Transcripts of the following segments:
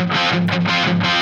Hello and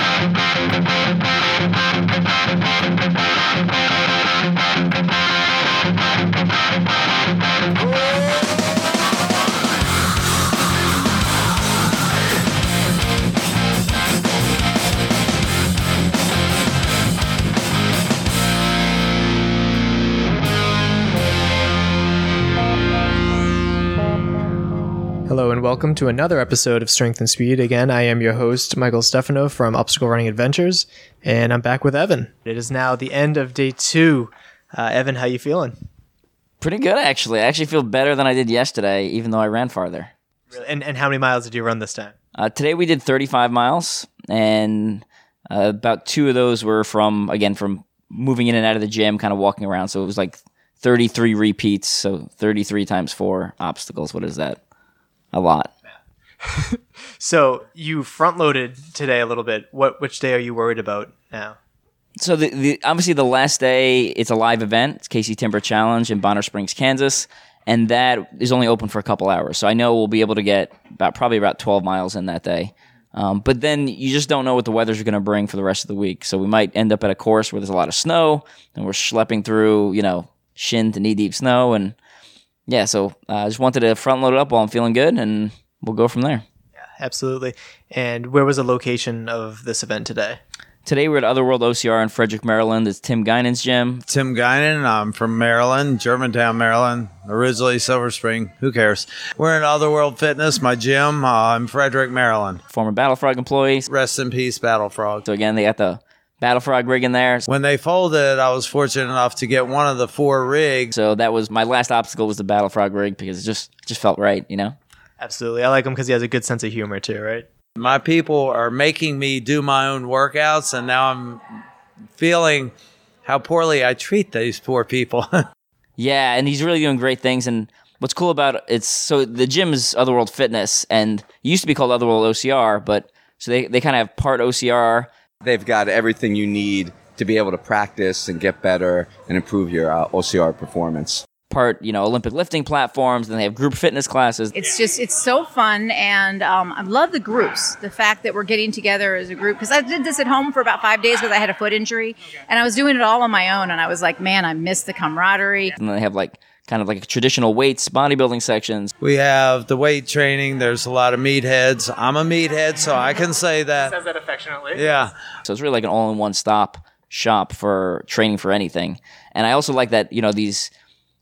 welcome to another episode of Strength and Speed. Again, I am your host, Michael Stefano from Obstacle Running Adventures, and I'm back with Evan. It is now the end of day two. Uh, Evan, how you feeling? Pretty good, actually. I actually feel better than I did yesterday, even though I ran farther. And, and how many miles did you run this time? Uh, today we did 35 miles, and uh, about two of those were from, again, from moving in and out of the gym, kind of walking around. So it was like 33 repeats, so 33 times four obstacles. What is that? A lot. So you front loaded today a little bit. What which day are you worried about now? So the, the obviously the last day it's a live event. It's Casey Timber Challenge in Bonner Springs, Kansas, and that is only open for a couple hours. So I know we'll be able to get about probably about 12 miles in that day. Um, but then you just don't know what the weather's going to bring for the rest of the week. So we might end up at a course where there's a lot of snow, and we're schlepping through, you know, shin to knee deep snow, and yeah. So uh, I just wanted to front load it up while I'm feeling good, and we'll go from there. Yeah, absolutely. And where was the location of this event today? Today we're at Otherworld OCR in Frederick, Maryland. It's Tim Guinan's gym. Tim Guinan. I'm from Maryland, Germantown, Maryland. Originally Silver Spring. Who cares? We're in Otherworld Fitness, my gym. Uh, I'm Frederick, Maryland. Former Battle Frog employees. Rest in peace, Battle Frog. So again, they got the Battle Frog rig in there. When they folded, I was fortunate enough to get one of the four rigs. So that was my last obstacle was the Battle Frog rig because it just just felt right, you know. Absolutely. I like him because he has a good sense of humor too, right? My people are making me do my own workouts, and now I'm feeling how poorly I treat these poor people. Yeah, and he's really doing great things. And what's cool about it, it's so the gym is Otherworld Fitness, and it used to be called Otherworld OCR, but so they they kind of have part OCR. They've got everything you need to be able to practice and get better and improve your uh, OCR performance. Part you know Olympic lifting platforms, and they have group fitness classes. It's just it's so fun, and um, I love the groups. The fact that we're getting together as a group because I did this at home for about five days because I had a foot injury, and I was doing it all on my own, and I was like, man, I miss the camaraderie. and then they have like kind of like traditional weights bodybuilding sections. we have the weight training. There's a lot of meatheads. I'm a meathead, so I can say that. Says that affectionately. Yeah. So it's really like an all-in-one stop shop for training for anything. And I also like that you know these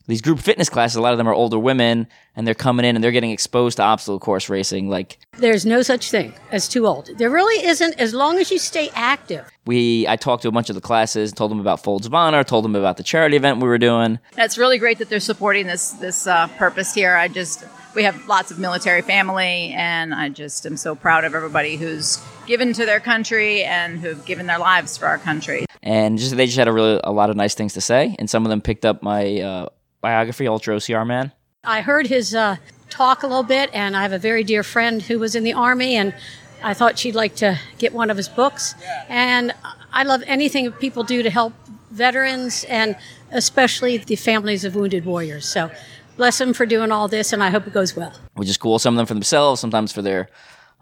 these group fitness classes. A lot of them are older women, and they're coming in and they're getting exposed to obstacle course racing. Like There's no such thing as too old. There really isn't, as long as you stay active. we, I talked to a bunch of the classes, told them about Folds of Honor, told them about the charity event we were doing. And it's really great that they're supporting this this uh, purpose here. I just we have lots of military family, and I just am so proud of everybody who's given to their country and who've given their lives for our country. and just they just had a really a lot of nice things to say and some of them picked up my uh, biography ultra ocr man I heard his uh, talk a little bit, and I have a very dear friend who was in the Army, and I thought she'd like to get one of his books. And I love anything people do to help veterans and especially the families of wounded warriors. So bless them for doing all this, and I hope it goes well. which is cool some of them for themselves sometimes for their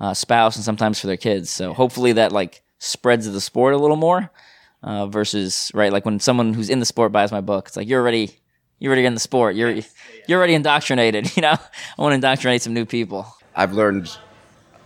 uh, spouse and sometimes for their kids so hopefully that like spreads the sport a little more uh, versus right like when someone who's in the sport buys my book it's like you're already you're already in the sport you're you're already indoctrinated you know i want to indoctrinate some new people I've learned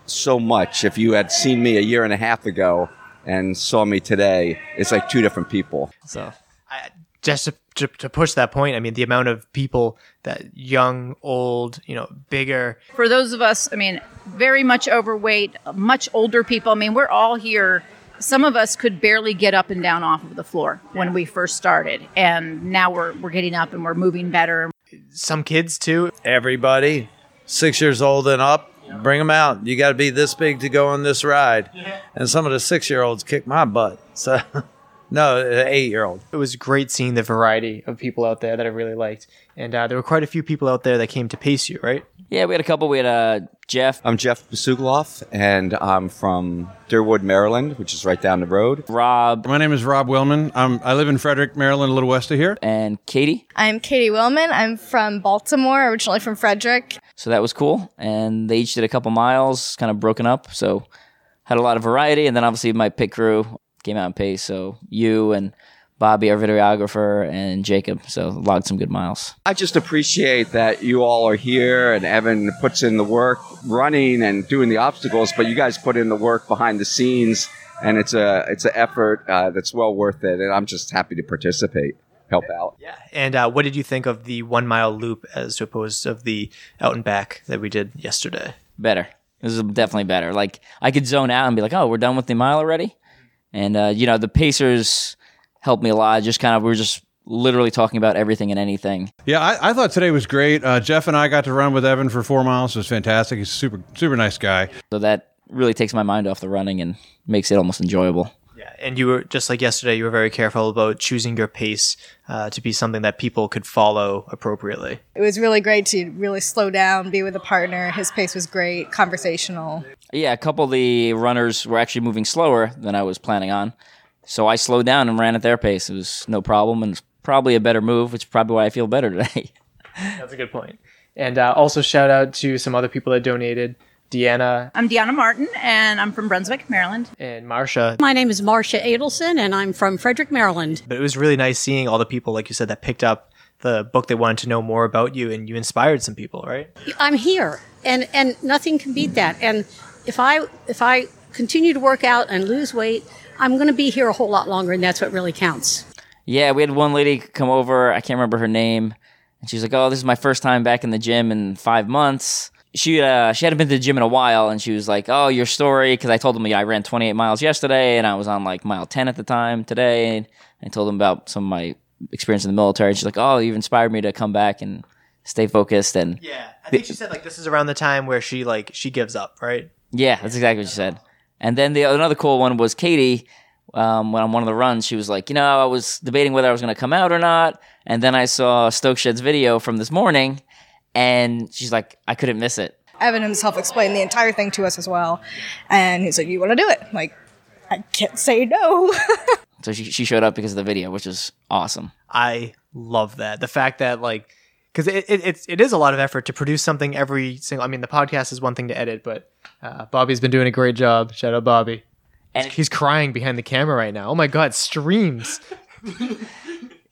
so much. If you had seen me a year and a half ago and saw me today, it's like two different people. so I, just to, to, to push that point, I mean, the amount of people that young, old, you know, bigger, For those of us, I mean, very much overweight, much older people. I mean, we're all here. Some of us could barely get up and down off of the floor when we first started, and now we're we're getting up and we're moving better. some kids too. Everybody, six years old and up, bring them out. You got to be this big to go on this ride. And some of the six year olds kick my butt. So, no, eight year old. It was great seeing the variety of people out there that I really liked. And uh, there were quite a few people out there that came to pace you, right? yeah we had a couple we had uh, jeff I'm Jeff Basugloff, and I'm from Derwood, Maryland, which is right down the road. rob My name is Rob Willman. I'm, I live in Frederick, Maryland, a little west of here. and katie I'm Katie Willman. I'm from Baltimore, originally from Frederick. so that was cool and they each did a couple miles kind of broken up so had a lot of variety, and then obviously my pit crew came out in pace. So you and Bobby, our videographer, and Jacob, so logged some good miles. I just appreciate that you all are here and Evan puts in the work running and doing the obstacles, but you guys put in the work behind the scenes and it's a it's an effort uh, that's well worth it and I'm just happy to participate, help out. Yeah. And uh, what did you think of the one mile loop as opposed of the out and back that we did yesterday? Better. This is definitely better. Like I could zone out and be like, "Oh, we're done with the mile already," and uh, you know the pacers helped me a lot. Just kind of we were just literally talking about everything and anything. Yeah, I, I thought today was great. Uh, Jeff and I got to run with Evan for four miles. It was fantastic. He's a super super nice guy. So that really takes my mind off the running and makes it almost enjoyable. Yeah, and you were just like yesterday. You were very careful about choosing your pace uh, to be something that people could follow appropriately. It was really great to really slow down, be with a partner. His pace was great, conversational. Yeah, a couple of the runners were actually moving slower than I was planning on. So I slowed down and ran at their pace. It was no problem and it's probably a better move, which is probably why I feel better today. That's a good point. And uh, also shout out to some other people that donated. Deanna I'm Deanna Martin, and I'm from Brunswick, Maryland. and Marcia. My name is Marcia Adelson, and I'm from Frederick, Maryland. But it was really nice seeing all the people, like you said, that picked up the book. They wanted to know more about you, and you inspired some people, right? I'm here, and and nothing can beat that. And if I if I continue to work out and lose weight, I'm going to be here a whole lot longer, and that's what really counts. yeah, we had one lady come over. I can't remember her name. And she was like, "Oh, this is my first time back in the gym in five months." She uh, she hadn't been to the gym in a while, and she was like, "Oh, your story," because I told them yeah, I ran 28 miles yesterday, and I was on like mile 10 at the time today. And I told them about some of my experience in the military. And she's like, "Oh, you've inspired me to come back and stay focused." And Yeah, I think she said like this is around the time where she like she gives up, right? Yeah, that's exactly what she said. And then the another cool one was Katie. Um, when on one of the runs, she was like, you know, I was debating whether I was going to come out or not, and then I saw Stoke Shed's video from this morning, and she's like, I couldn't miss it. Evan himself explained the entire thing to us as well. And he's like, You want to do it? I'm like, I can't say no. So she she showed up because of the video, which is awesome. I love that. The fact that like because it, it it's it is a lot of effort to produce something every single. I mean, the podcast is one thing to edit, but uh, Bobby's been doing a great job. Shout out Bobby. And He's crying behind the camera right now. Oh my god, streams.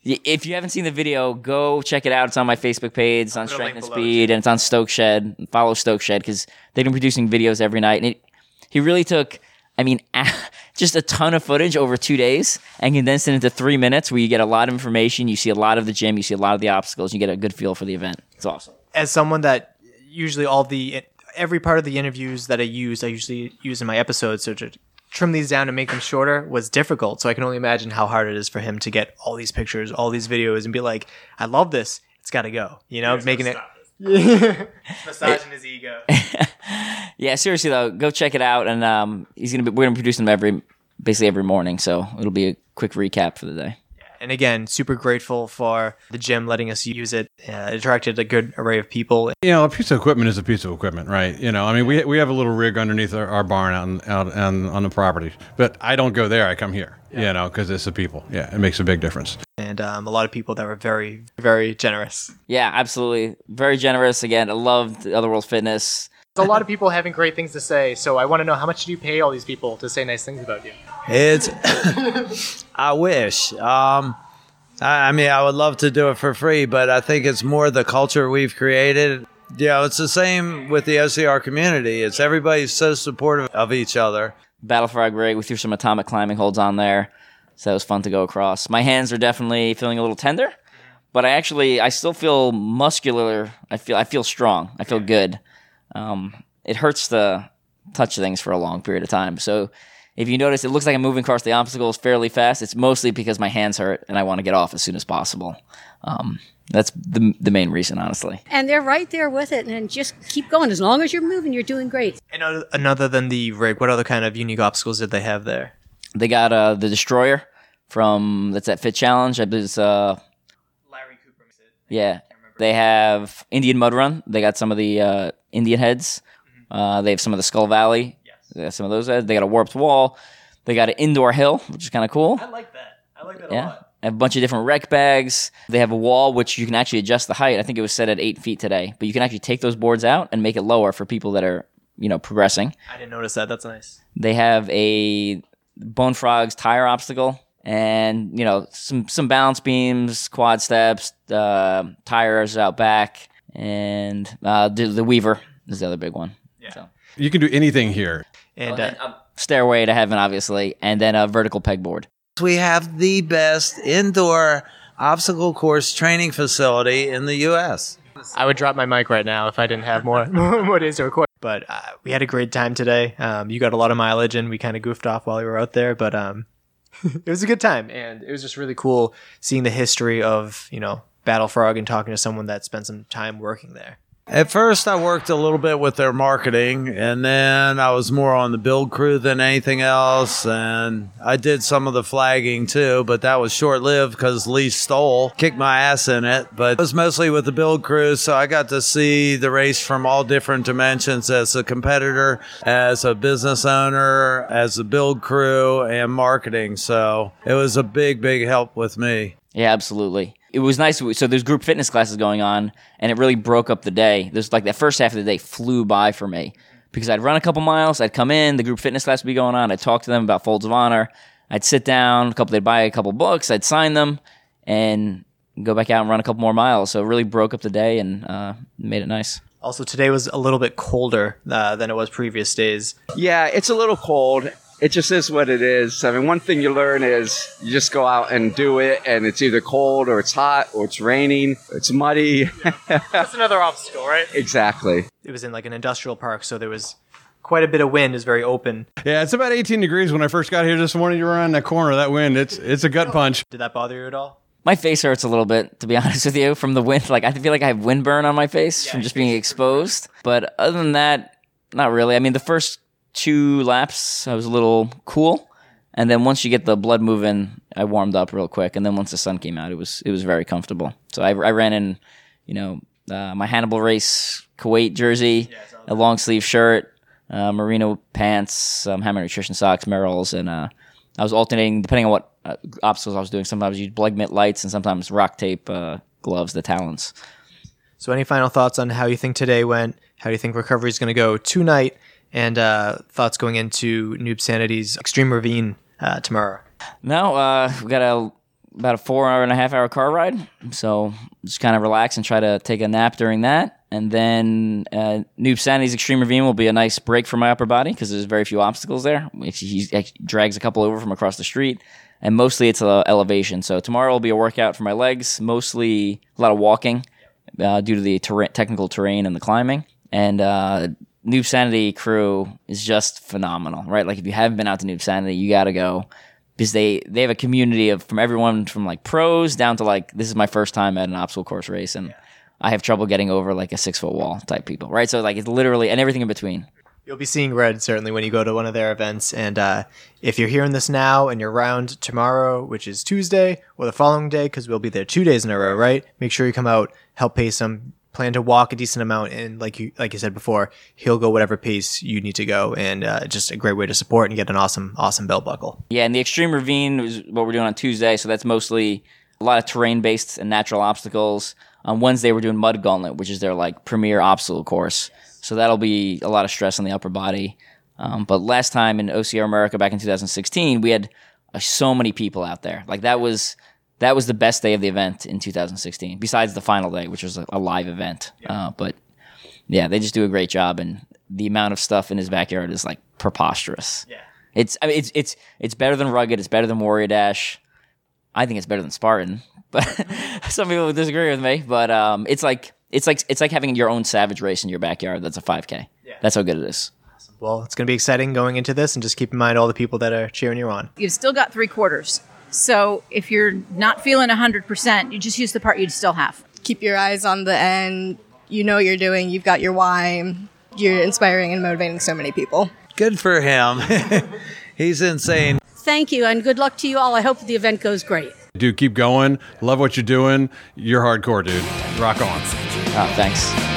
If you haven't seen the video, go check it out. It's on my Facebook page. It's on put a Strength and below, Speed, and it's on Stoke Shed. Follow Stoke Shed because they've been producing videos every night. And it, he really took, I mean, just a ton of footage over two days and condensed it into three minutes, where you get a lot of information. You see a lot of the gym, you see a lot of the obstacles, you get a good feel for the event. It's awesome. As someone that usually all the every part of the interviews that I use, I usually use in my episodes. So to trim these down and make them shorter was difficult. So I can only imagine how hard it is for him to get all these pictures, all these videos, and be like, "I love this. It's got to go." You know, making it. Massaging his ego. Yeah, seriously though, go check it out. And um, he's gonna be we're gonna produce them every basically every morning, so it'll be a quick recap for the day. And again, super grateful for the gym letting us use it. Uh, it attracted a good array of people. You know, a piece of equipment is a piece of equipment, right? You know, I mean, we, we have a little rig underneath our, our barn out, in, out on, on the property, but I don't go there. I come here, you know, because it's the people. Yeah, it makes a big difference. And um, a lot of people that were very, very generous. Yeah, absolutely, very generous. Again, I loved Otherworld Fitness. There's a lot of people having great things to say. So I want to know how much do you pay all these people to say nice things about you? It's. I wish. Um, I, I mean, I would love to do it for free, but I think it's more the culture we've created. You know, it's the same with the OCR community. It's everybody's so supportive of each other. Battle Frog rig. We threw some Atomik climbing holds on there, so that was fun to go across. My hands are definitely feeling a little tender, but I actually I still feel muscular. I feel I feel strong. I feel good. Um, it hurts to touch things for a long period of time. So if you notice, it looks like I'm moving across the obstacles fairly fast. It's mostly because my hands hurt and I want to get off as soon as possible. Um, that's the the main reason, honestly. And they're right there with it, and just keep going. As long as you're moving, you're doing great. And other, and other than the rig, what other kind of unique obstacles did they have there? They got uh, the destroyer from that's at Fit Challenge. I believe it's uh, Larry Cooper. Yeah. They have Indian Mud Run. They got some of the uh, Indian heads. Uh, they have some of the Skull Valley. They have some of those heads. They got a warped wall. They got an indoor hill, which is kind of cool. I like that. I like that Yeah. They have a bunch of different wreck bags. They have a wall which you can actually adjust the height. I think it was set at eight feet today, but you can actually take those boards out and make it lower for people that are you know progressing. I didn't notice that. That's nice. They have a Bone Frogs tire obstacle, and you know some some balance beams, quad steps, uh, tires out back, and uh, the, the Weaver is the other big one. Yeah. So. You can do anything here. And uh, Stairway to Heaven, obviously, and then a vertical pegboard. We have the best indoor obstacle course training facility in the U.S. I would drop my mic right now if I didn't have more more days to record. But uh, we had a great time today. Um, you got a lot of mileage, and we kind of goofed off while we were out there. But um, it was a good time, and it was just really cool seeing the history of you know Battle Frog and talking to someone that spent some time working there. At first, I worked a little bit with their marketing, and then I was more on the build crew than anything else. And I did some of the flagging too, but that was short lived because Lee Stoll kicked my ass in it. But it was mostly with the build crew, so I got to see the race from all different dimensions as a competitor, as a business owner, as a build crew, and marketing. So it was a big, big help with me. Yeah, absolutely it was nice. So there's group fitness classes going on, and it really broke up the day. There's like that first half of the day flew by for me because I'd run a couple miles, I'd come in, the group fitness class would be going on, I'd talk to them about folds of honor, I'd sit down, a couple, they'd buy a couple books, I'd sign them, and go back out and run a couple more miles. So it really broke up the day and uh, made it nice. Also, today was a little bit colder uh, than it was previous days. Yeah, it's a little cold it just is what it is. I mean, one thing you learn is you just go out and do it, and it's either cold or it's hot or it's raining, or it's muddy. That's another obstacle, right? Exactly. It was in like an industrial park, so there was quite a bit of wind. It's very open. Yeah, it's about 18 degrees when I first got here this morning. You were on that corner. That wind, it's it's a gut punch. Did that bother you at all? My face hurts a little bit, to be honest with you, from the wind. Like I feel like I have windburn on my face yeah, from just being exposed. But other than that, not really. I mean, the first two laps, I was a little cool, and then once you get the blood moving, I warmed up real quick, and then once the sun came out, it was it was very comfortable. So I, I ran in, you know, uh, my Hannibal race Kuwait jersey, yeah, a long sleeve shirt, uh, merino pants, um, Hammer Nutrition socks, Merrell's, and uh, I was alternating depending on what uh, obstacles I was doing. Sometimes used Bleggmit lights, and sometimes RockTape uh, gloves, the talons. So, any final thoughts on how you think today went? How do you think recovery is going to go tonight? And uh, thoughts going into Newbsanity's Extreme Ravine uh, tomorrow. No, uh, we got a about a four hour and a half hour car ride, so just kind of relax and try to take a nap during that. And then uh, Newbsanity's Extreme Ravine will be a nice break for my upper body because there's very few obstacles there. He drags a couple over from across the street, and mostly it's uh, elevation. So tomorrow will be a workout for my legs, mostly a lot of walking uh, due to the ter- technical terrain and the climbing. And uh, Newbsanity crew is just phenomenal, right? Like if you haven't been out to Newbsanity, you got to go because they they have a community of from everyone from like pros down to like this is my first time at an obstacle course race and I have trouble getting over like a six foot wall type people, right? So like it's literally and everything in between. You'll be seeing red certainly when you go to one of their events. And uh, if you're hearing this now and you're around tomorrow, which is Tuesday, or the following day, because we'll be there two days in a row, right? Make sure you come out, help pace them, plan to walk a decent amount and like you like you said before he'll go whatever pace you need to go and uh, just a great way to support and get an awesome awesome belt buckle. Yeah and the extreme ravine is what we're doing on tuesday so that's mostly a lot of terrain based and natural obstacles. On wednesday we're doing mud gauntlet which is their like premier obstacle course so that'll be a lot of stress on the upper body. Um, but last time in ocr america back in 2016 we had uh, so many people out there. Like that was that was the best day of the event in 2016, besides the final day, which was a, a live event. Yeah. Uh, but yeah, they just do a great job, and the amount of stuff in his backyard is like preposterous. Yeah, it's I mean, it's it's it's better than Rugged. It's better than Warrior Dash. I think it's better than Spartan, but some people would disagree with me. But um, it's like it's like it's like having your own Savage race in your backyard. That's a 5K. Yeah. That's how good it is. Well, it's going to be exciting going into this, and just keep in mind all the people that are cheering you on. You've still got three quarters. So if you're not feeling 100%, you just use the part you still have. Keep your eyes on the end. You know what you're doing. You've got your why. You're inspiring and motivating so many people. Good for him. He's insane. Thank you, and good luck to you all. I hope the event goes great. Dude, keep going. Love what you're doing. You're hardcore, dude. Rock on. Oh, thanks.